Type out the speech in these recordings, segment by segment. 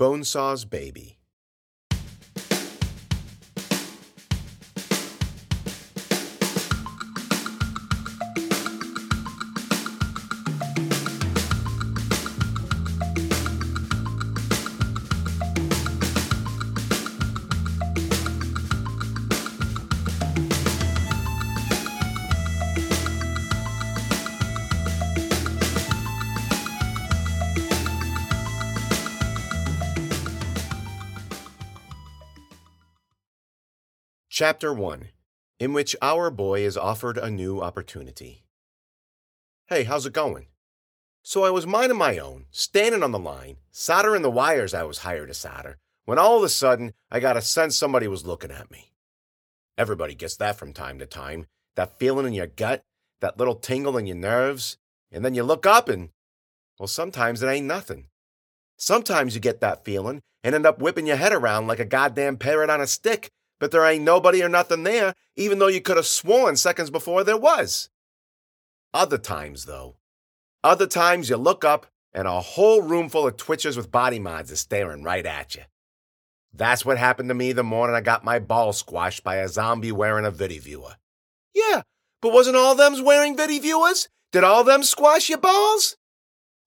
Bonesaw's Baby. Chapter 1 In which our boy is offered a new opportunity. Hey, how's it going? So I was minding my own, standing on the line, soldering the wires I was hired to solder, when all of a sudden I got a sense somebody was looking at me. Everybody gets that from time to time that feeling in your gut, that little tingle in your nerves, and then you look up and, well, sometimes it ain't nothing. Sometimes you get that feeling and end up whipping your head around like a goddamn parrot on a stick but there ain't nobody or nothing there, even though you could have sworn seconds before there was. Other times, though, other times you look up and a whole room full of twitchers with body mods is staring right at you. That's what happened to me the morning I got my ball squashed by a zombie wearing a video viewer. Yeah, but wasn't all them's wearing video viewers? Did all them squash your balls?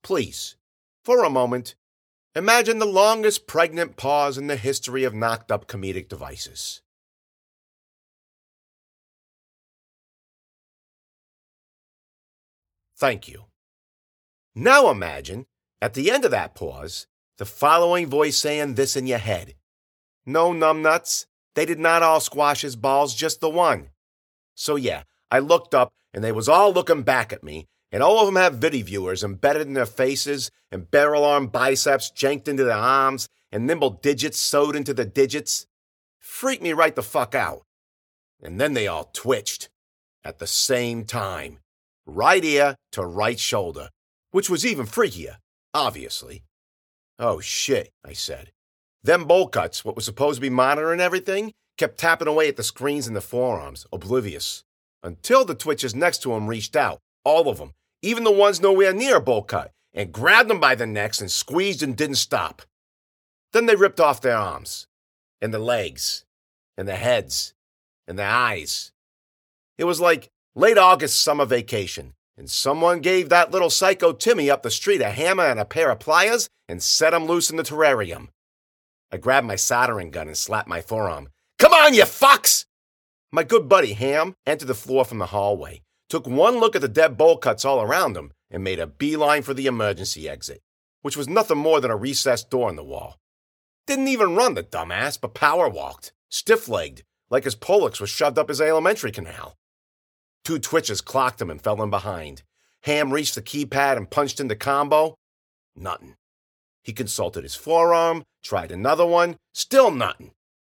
Please, for a moment, imagine the longest pregnant pause in the history of knocked up comedic devices. Thank you. Now imagine, at the end of that pause, the following voice saying this in your head No, numbnuts, they did not all squash his balls, just the one. So, yeah, I looked up and they was all looking back at me, and all of them have video viewers embedded in their faces, and barrel arm biceps janked into their arms, and nimble digits sewed into the digits. Freaked me right the fuck out. And then they all twitched at the same time right ear to right shoulder, which was even freakier, obviously. Oh shit, I said. Them bowl cuts, what was supposed to be monitoring everything, kept tapping away at the screens in the forearms, oblivious. Until the twitches next to him reached out, all of them, even the ones nowhere near a bowl cut, and grabbed them by the necks and squeezed and didn't stop. Then they ripped off their arms, and the legs, and the heads, and their eyes. It was like Late August summer vacation, and someone gave that little psycho Timmy up the street a hammer and a pair of pliers and set him loose in the terrarium. I grabbed my soldering gun and slapped my forearm. Come on, you fucks! My good buddy Ham entered the floor from the hallway, took one look at the dead bowl cuts all around him, and made a beeline for the emergency exit, which was nothing more than a recessed door in the wall. Didn't even run, the dumbass, but power walked, stiff legged, like his pollex was shoved up his alimentary canal. Two twitches clocked him and fell in behind. Ham reached the keypad and punched into combo. Nothing. He consulted his forearm, tried another one, still nothing.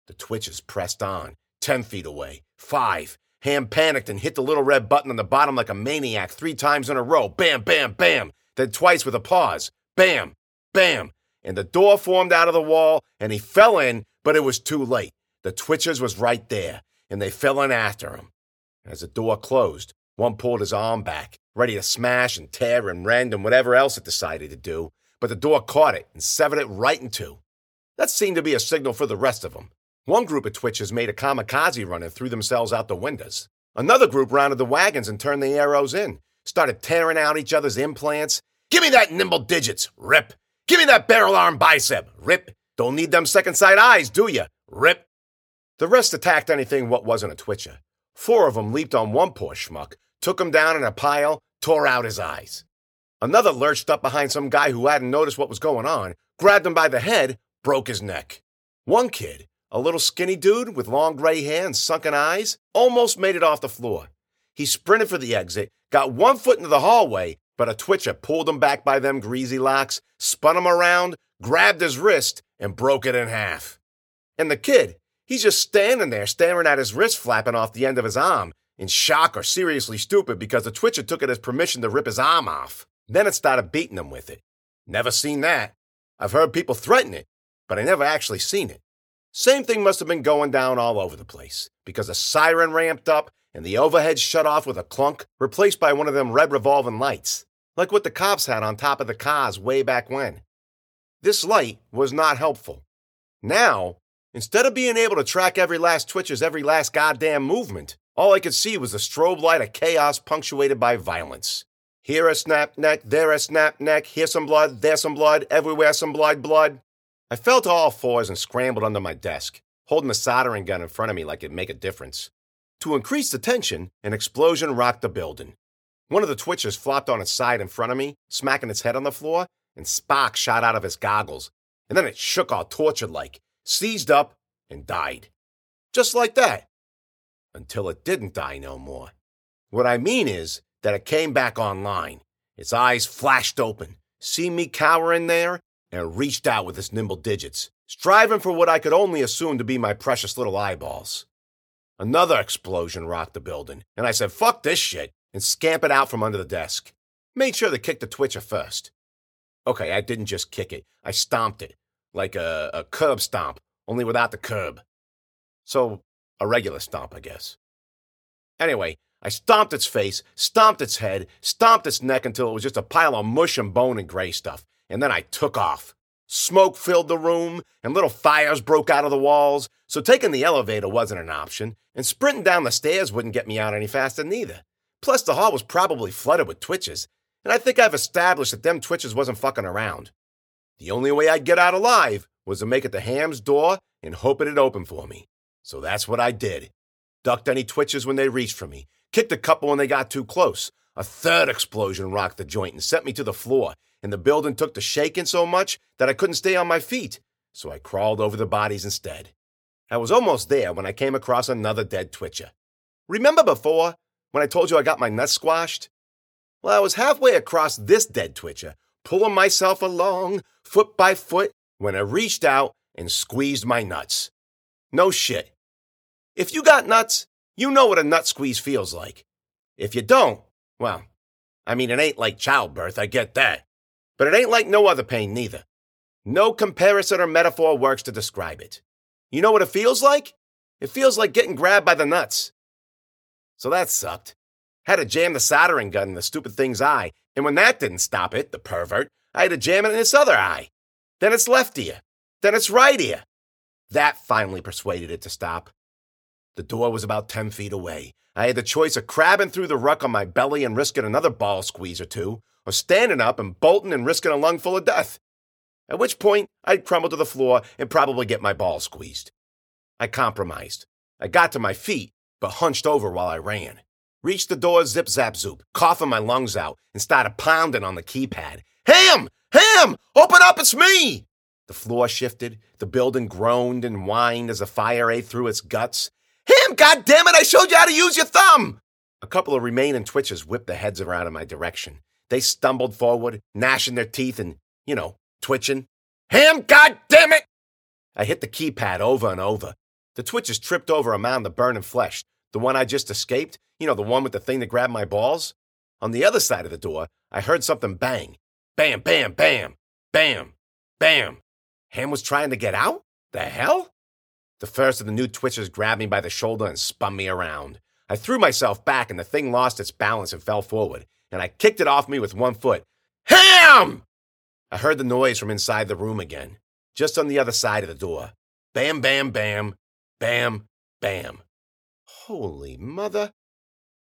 The twitches pressed on, ten feet away, five. Ham panicked and hit the little red button on the bottom like a maniac three times in a row. Bam, bam, bam. Then twice with a pause. Bam, bam. And the door formed out of the wall, and he fell in, but it was too late. The twitchers was right there, and they fell in after him. As the door closed, one pulled his arm back, ready to smash and tear and rend and whatever else it decided to do, but the door caught it and severed it right in two. That seemed to be a signal for the rest of them. One group of Twitchers made a kamikaze run and threw themselves out the windows. Another group rounded the wagons and turned the arrows in, started tearing out each other's implants. Give me that nimble digits, rip. Give me that barrel arm bicep, rip. Don't need them second sight eyes, do you? Rip. The rest attacked anything what wasn't a twitcher. Four of them leaped on one poor schmuck, took him down in a pile, tore out his eyes. Another lurched up behind some guy who hadn't noticed what was going on, grabbed him by the head, broke his neck. One kid, a little skinny dude with long gray hair and sunken eyes, almost made it off the floor. He sprinted for the exit, got one foot into the hallway, but a twitcher pulled him back by them greasy locks, spun him around, grabbed his wrist, and broke it in half. And the kid, He's just standing there staring at his wrist flapping off the end of his arm, in shock or seriously stupid because the twitcher took it as permission to rip his arm off. Then it started beating him with it. Never seen that. I've heard people threaten it, but I never actually seen it. Same thing must have been going down all over the place because a siren ramped up and the overhead shut off with a clunk, replaced by one of them red revolving lights, like what the cops had on top of the cars way back when. This light was not helpful. Now, instead of being able to track every last twitcher's every last goddamn movement, all I could see was a strobe light of chaos punctuated by violence. Here a snap neck, there a snap neck, here some blood, there some blood, everywhere some blood, blood. I fell to all fours and scrambled under my desk, holding the soldering gun in front of me like it'd make a difference. To increase the tension, an explosion rocked the building. One of the twitchers flopped on its side in front of me, smacking its head on the floor, and sparks shot out of its goggles. And then it shook all tortured like, seized up, and died. Just like that. Until it didn't die no more. What I mean is that it came back online. Its eyes flashed open, see me cowering there, and reached out with its nimble digits, striving for what I could only assume to be my precious little eyeballs. Another explosion rocked the building, and I said, fuck this shit, and scampered out from under the desk. Made sure to kick the twitcher first. Okay, I didn't just kick it, I stomped it, like a, a curb stomp, only without the curb. So, a regular stomp, I guess. Anyway, I stomped its face, stomped its head, stomped its neck until it was just a pile of mush and bone and gray stuff, and then I took off. Smoke filled the room, and little fires broke out of the walls, so taking the elevator wasn't an option, and sprinting down the stairs wouldn't get me out any faster neither. Plus, the hall was probably flooded with twitches, and I think I've established that them twitches wasn't fucking around. The only way I'd get out alive was to make it to Ham's door and hope it'd open for me. So that's what I did. Ducked any twitches when they reached for me, kicked a couple when they got too close. A third explosion rocked the joint and sent me to the floor, and the building took to shaking so much that I couldn't stay on my feet, so I crawled over the bodies instead. I was almost there when I came across another dead twitcher. Remember before, when I told you I got my nuts squashed? Well, I was halfway across this dead twitcher, pulling myself along, foot by foot, when I reached out and squeezed my nuts. No shit. If you got nuts, you know what a nut squeeze feels like. If you don't, well, I mean, it ain't like childbirth, I get that. But it ain't like no other pain, neither. No comparison or metaphor works to describe it. You know what it feels like? It feels like getting grabbed by the nuts. So that sucked. Had to jam the soldering gun in the stupid thing's eye, and when that didn't stop it, the pervert, I had to jam it in its other eye. Then its left ear. Then its right ear. That finally persuaded it to stop. The door was about 10 feet away. I had the choice of crabbing through the ruck on my belly and risking another ball squeeze or two, or standing up and bolting and risking a lungful of death. At which point, I'd crumble to the floor and probably get my balls squeezed. I compromised. I got to my feet, but hunched over while I ran. Reached the door zip zap zoop, coughing my lungs out, and started pounding on the keypad. Ham! Ham! Open up, it's me! The floor shifted, the building groaned and whined as a fire ate through its guts. Ham, goddammit, I showed you how to use your thumb! A couple of remaining twitches whipped their heads around in my direction. They stumbled forward, gnashing their teeth and, you know, twitching. Ham, goddammit! I hit the keypad over and over. The twitches tripped over a mound of burning flesh, the one I just escaped, you know, the one with the thing that grabbed my balls. On the other side of the door, I heard something bang. Bam, bam, bam, bam, bam. Ham was trying to get out? The hell? The first of the new twitches grabbed me by the shoulder and spun me around. I threw myself back and the thing lost its balance and fell forward, and I kicked it off me with one foot. Ham! I heard the noise from inside the room again, just on the other side of the door. Bam, bam, bam, bam, bam. Holy mother.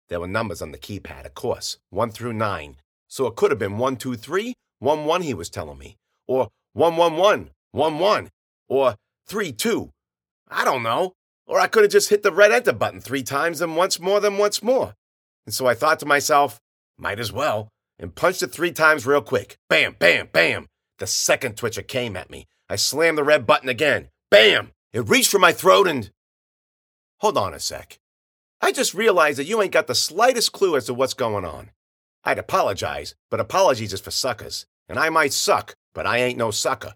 There were numbers on the keypad, of course, one through nine. So it could have been one, two, three, one, one, he was telling me. Or one, one, one, one, one. Or three, two. I don't know. Or I could have just hit the red enter button three times and once more than once more. And so I thought to myself, might as well, and punched it three times real quick. Bam, bam, bam. The second twitcher came at me. I slammed the red button again. Bam! It reached for my throat and. Hold on a sec. I just realized that you ain't got the slightest clue as to what's going on. I'd apologize, but apologies is for suckers. And I might suck, but I ain't no sucker.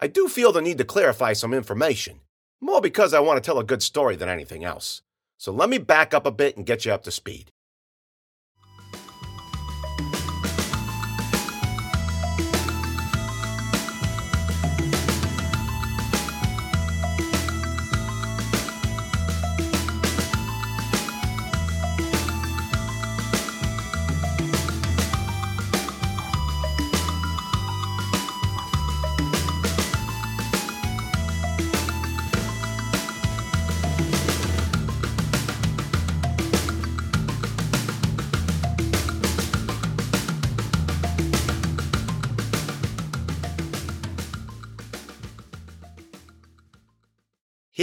I do feel the need to clarify some information, more because I want to tell a good story than anything else. So let me back up a bit and get you up to speed.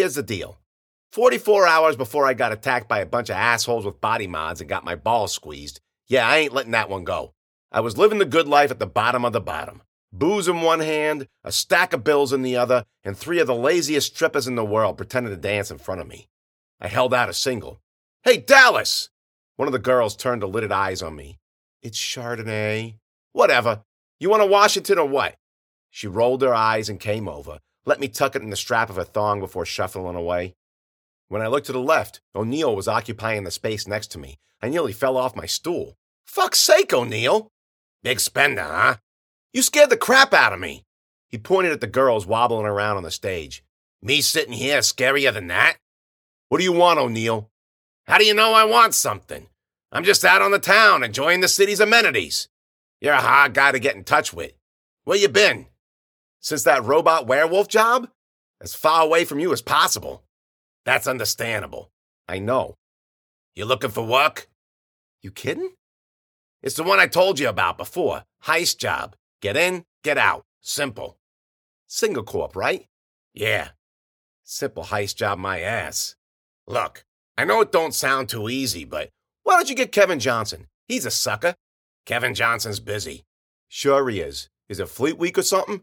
Here's the deal 44 hours before I got attacked by a bunch of assholes with body mods and got my balls squeezed, yeah, I ain't letting that one go. I was living the good life at the bottom of the bottom. Booze in one hand, a stack of bills in the other, and three of the laziest strippers in the world pretending to dance in front of me. I held out a single. Hey, Dallas! One of the girls turned lidded eyes on me. It's Chardonnay. Whatever. You want a Washington or what? She rolled her eyes and came over, let me tuck it in the strap of a thong before shuffling away. When I looked to the left, O'Neill was occupying the space next to me. I nearly fell off my stool. Fuck's sake, O'Neill! Big spender, huh? You scared the crap out of me. He pointed at the girls wobbling around on the stage. Me sitting here scarier than that? What do you want, O'Neill? How do you know I want something? I'm just out on the town enjoying the city's amenities. You're a hard guy to get in touch with. Where you been? Since that robot werewolf job? As far away from you as possible. That's understandable. I know. You looking for work? You kidding? It's the one I told you about before. Heist job. Get in, get out. Simple. Single corp, right? Yeah. Simple heist job my ass. Look, I know it don't sound too easy, but why don't you get Kevin Johnson? He's a sucker. Kevin Johnson's busy. Sure he is. Is it Fleet Week or something?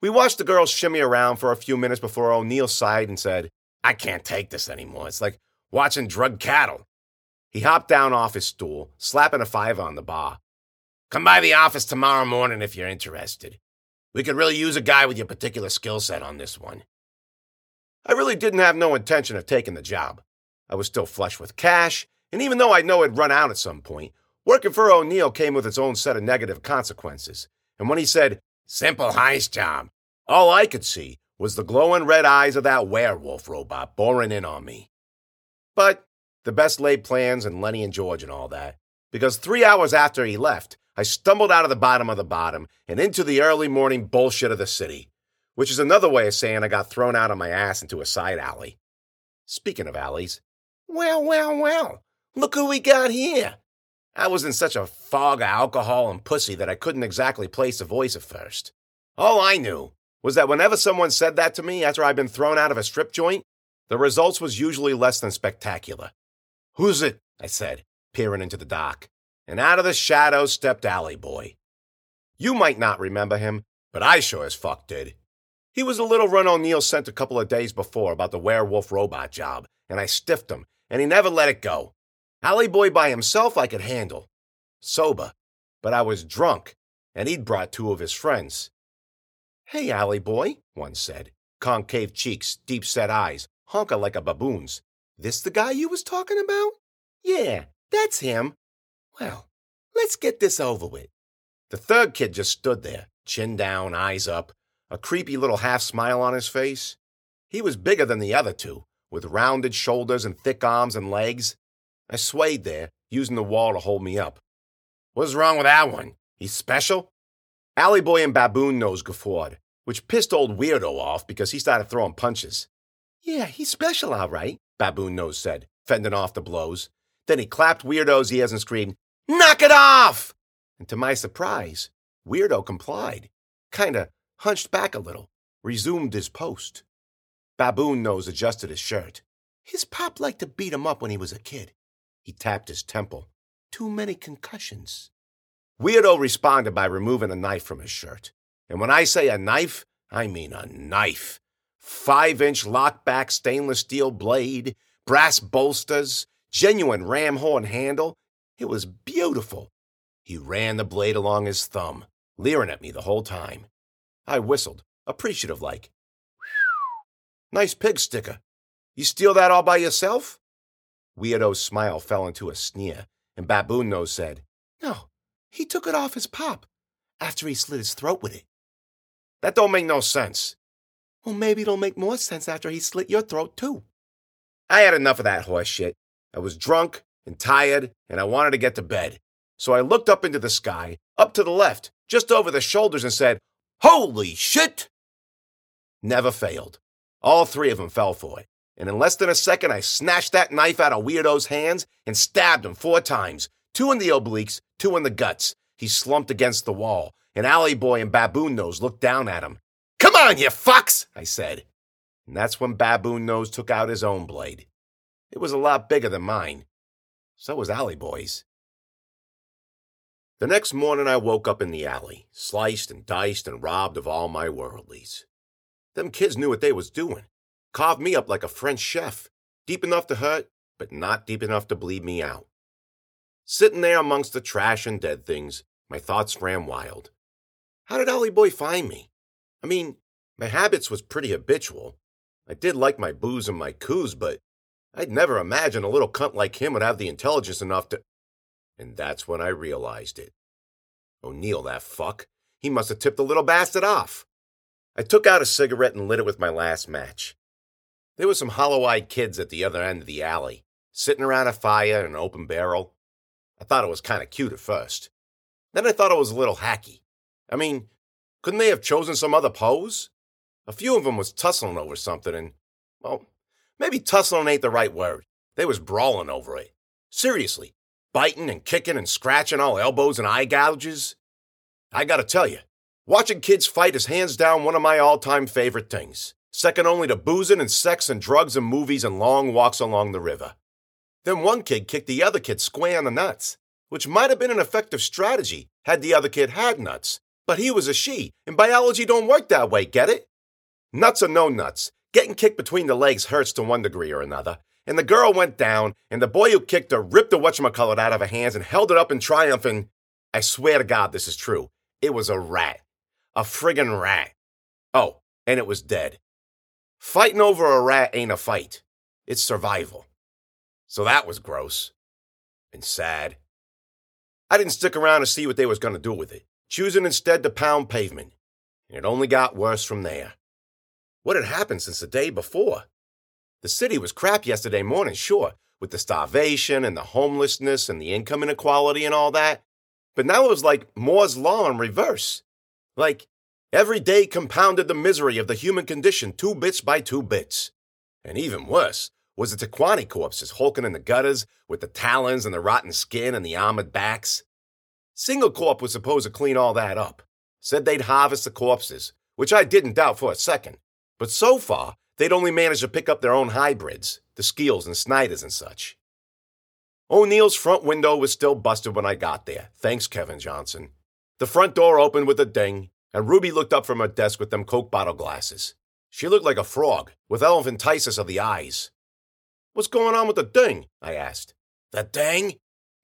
We watched the girls shimmy around for a few minutes before O'Neill sighed and said, I can't take this anymore. It's like watching drug cattle. He hopped down off his stool, slapping a five on the bar. Come by the office tomorrow morning if you're interested. We could really use a guy with your particular skill set on this one. I really didn't have no intention of taking the job. I was still flush with cash, and even though I know it'd run out at some point, working for O'Neill came with its own set of negative consequences. And when he said, simple heist job, all I could see was the glowing red eyes of that werewolf robot boring in on me. But the best laid plans and Lenny and George and all that, because three hours after he left, I stumbled out of the bottom of the bottom and into the early morning bullshit of the city, which is another way of saying I got thrown out of my ass into a side alley. Speaking of alleys, well, well, well, look who we got here. I was in such a fog of alcohol and pussy that I couldn't exactly place a voice at first. All I knew was that whenever someone said that to me after I'd been thrown out of a strip joint, the results was usually less than spectacular. Who's it? I said, peering into the dock. And out of the shadows stepped Alley Boy. You might not remember him, but I sure as fuck did. He was the little run O'Neill sent a couple of days before about the werewolf robot job, and I stiffed him and he never let it go. Alley Boy by himself I could handle. Sober. But I was drunk, and he'd brought two of his friends. Hey, Alley Boy, one said. Concave cheeks, deep set eyes, honker like a baboon's. This the guy you was talking about? Yeah, that's him. Well, let's get this over with. The third kid just stood there, chin down, eyes up, a creepy little half smile on his face. He was bigger than the other two, with rounded shoulders and thick arms and legs. I swayed there, using the wall to hold me up. What's wrong with that one? He's special? Alley Boy and Baboon Nose guffawed, which pissed old Weirdo off because he started throwing punches. Yeah, he's special, all right, Baboon Nose said, fending off the blows. Then he clapped Weirdo's ears and screamed, Knock it off! And to my surprise, Weirdo complied, kinda hunched back a little, resumed his post. Baboon Nose adjusted his shirt. His pop liked to beat him up when he was a kid. He tapped his temple. Too many concussions. Weirdo responded by removing a knife from his shirt. And when I say a knife, I mean a knife. Five inch lockback stainless steel blade, brass bolsters, genuine ram horn handle. It was beautiful. He ran the blade along his thumb, leering at me the whole time. I whistled, appreciative like. Nice pig sticker. You steal that all by yourself? Weirdo's smile fell into a sneer, and Baboon Nose said, No, he took it off his pop after he slit his throat with it. That don't make no sense. Well, maybe it'll make more sense after he slit your throat, too. I had enough of that horse shit. I was drunk and tired, and I wanted to get to bed. So I looked up into the sky, up to the left, just over the shoulders, and said, Holy shit! Never failed. All three of them fell for it. And in less than a second, I snatched that knife out of Weirdo's hands and stabbed him four times two in the obliques, two in the guts. He slumped against the wall, and Alley Boy and Baboon Nose looked down at him. Come on, you fucks, I said. And that's when Baboon Nose took out his own blade. It was a lot bigger than mine. So was Alley Boy's. The next morning, I woke up in the alley, sliced and diced and robbed of all my worldlies. Them kids knew what they was doing. Carved me up like a French chef, deep enough to hurt, but not deep enough to bleed me out. Sitting there amongst the trash and dead things, my thoughts ran wild. How did Alley Boy find me? I mean, my habits was pretty habitual. I did like my booze and my coos, but I'd never imagined a little cunt like him would have the intelligence enough to. And that's when I realized it. O'Neill, that fuck. He must have tipped the little bastard off. I took out a cigarette and lit it with my last match. There were some hollow eyed kids at the other end of the alley, sitting around a fire in an open barrel. I thought it was kind of cute at first. Then I thought it was a little hacky. I mean, couldn't they have chosen some other pose? A few of them was tussling over something, and, well, maybe tussling ain't the right word. They was brawling over it. Seriously, biting and kicking and scratching all elbows and eye gouges. I gotta tell you, watching kids fight is hands down one of my all time favorite things, second only to boozing and sex and drugs and movies and long walks along the river. Then one kid kicked the other kid square in the nuts, which might have been an effective strategy had the other kid had nuts, but he was a she, and biology don't work that way, get it? Nuts or no nuts, getting kicked between the legs hurts to one degree or another, and the girl went down, and the boy who kicked her ripped the whatchamacallit out of her hands and held it up in triumph, and I swear to God this is true. It was a rat. A friggin' rat. Oh, and it was dead. Fighting over a rat ain't a fight. It's survival. So that was gross. And sad. I didn't stick around to see what they was going to do with it, choosing instead to pound pavement. And it only got worse from there. What had happened since the day before? The city was crap yesterday morning, sure, with the starvation and the homelessness and the income inequality and all that. But now it was like Moore's Law in reverse. Like every day compounded the misery of the human condition two bits by two bits. And even worse was the Tequani corpses hulking in the gutters with the talons and the rotten skin and the armored backs. Single Corp was supposed to clean all that up. Said they'd harvest the corpses, which I didn't doubt for a second. But so far, they'd only managed to pick up their own hybrids, the Skeels and Snyders and such. O'Neill's front window was still busted when I got there, thanks Kevin Johnson. The front door opened with a ding, and Ruby looked up from her desk with them Coke bottle glasses. She looked like a frog, with elephantiasis of the eyes. What's going on with the ding? I asked. The ding?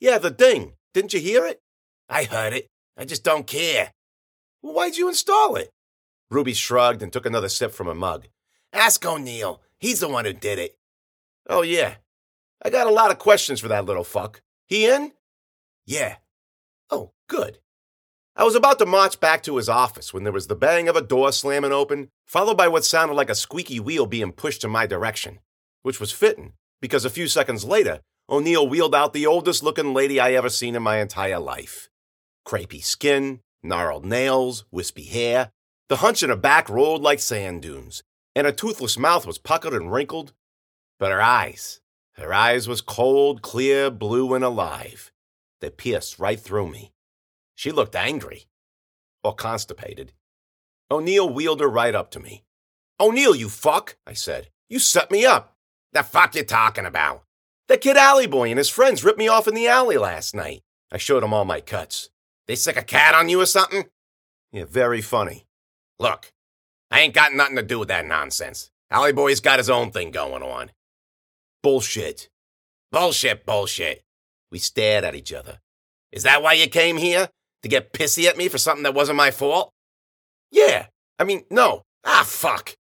Yeah, the ding. Didn't you hear it? I heard it. I just don't care. Well, why'd you install it? Ruby shrugged and took another sip from her mug. Ask O'Neill. He's the one who did it. Oh, yeah. I got a lot of questions for that little fuck. He in? Yeah. Oh, good. I was about to march back to his office when there was the bang of a door slamming open, followed by what sounded like a squeaky wheel being pushed in my direction, which was fitting, because a few seconds later, O'Neill wheeled out the oldest looking lady I ever seen in my entire life. Crepey skin, gnarled nails, wispy hair. The hunch in her back rolled like sand dunes, and her toothless mouth was puckered and wrinkled. But her eyes, her eyes was cold, clear, blue, and alive. They pierced right through me. She looked angry. Or constipated. O'Neill wheeled her right up to me. O'Neill, you fuck, I said. You set me up. The fuck you talking about? The kid Alley Boy and his friends ripped me off in the alley last night. I showed him all my cuts. They sick a cat on you or something? Yeah, very funny. Look, I ain't got nothing to do with that nonsense. Alley Boy's got his own thing going on. Bullshit. Bullshit, bullshit. We stared at each other. Is that why you came here? To get pissy at me for something that wasn't my fault? Yeah. I mean, no. Ah, fuck.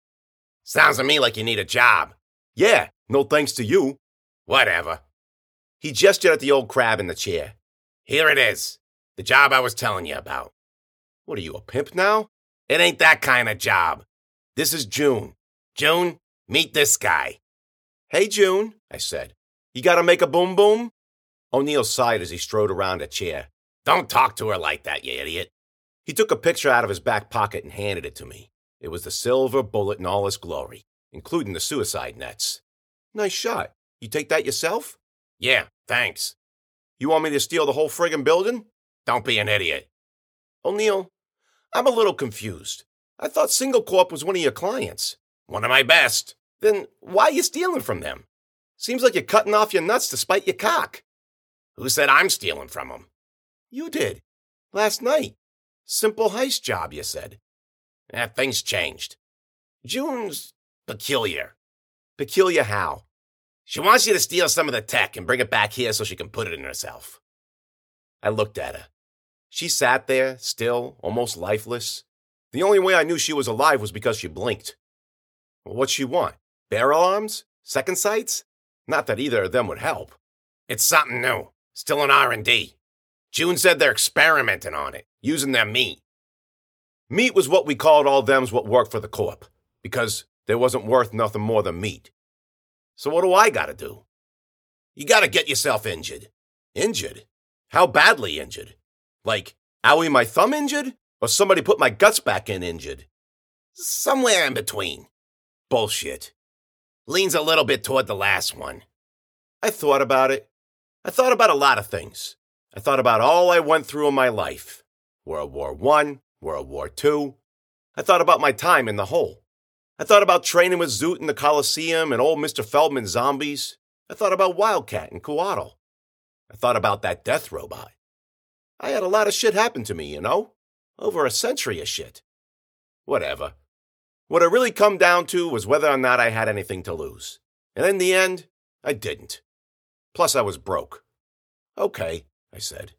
Sounds to me like you need a job. Yeah, no thanks to you. Whatever. He gestured at the old crab in the chair. Here it is. The job I was telling you about. What are you, a pimp now? It ain't that kind of job. This is June. June, meet this guy. Hey, June, I said. You gotta make a boom boom? O'Neill sighed as he strode around a chair. Don't talk to her like that, you idiot. He took a picture out of his back pocket and handed it to me. It was the silver bullet in all its glory, including the suicide nets. Nice shot. You take that yourself? Yeah, thanks. You want me to steal the whole friggin' building? Don't be an idiot. O'Neill, I'm a little confused. I thought Single Corp was one of your clients. One of my best. Then why are you stealing from them? Seems like you're cutting off your nuts to spite your cock. Who said I'm stealing from them? You did. Last night. Simple heist job, you said. Eh, things changed. June's peculiar. Peculiar how? She wants you to steal some of the tech and bring it back here so she can put it in herself. I looked at her. She sat there, still, almost lifeless. The only way I knew she was alive was because she blinked. What'd she want? Barrel arms? Second sights? Not that either of them would help. It's something new. Still in R&D. June said they're experimenting on it, using their meat. Meat was what we called all them's what worked for the corp, because they wasn't worth nothing more than meat. So what do I gotta do? You gotta get yourself injured. Injured? How badly injured? Like, owie my thumb injured? Or somebody put my guts back in injured? Somewhere in between. Bullshit. Leans a little bit toward the last one. I thought about it. I thought about a lot of things. I thought about all I went through in my life World War I, World War II. I thought about my time in the hole. I thought about training with Zoot in the Coliseum and old Mr. Feldman zombies. I thought about Wildcat and Coatl. I thought about that death robot. I had a lot of shit happen to me, you know? Over a century of shit. Whatever. What it really come down to was whether or not I had anything to lose. And in the end, I didn't. Plus, I was broke. Okay, I said.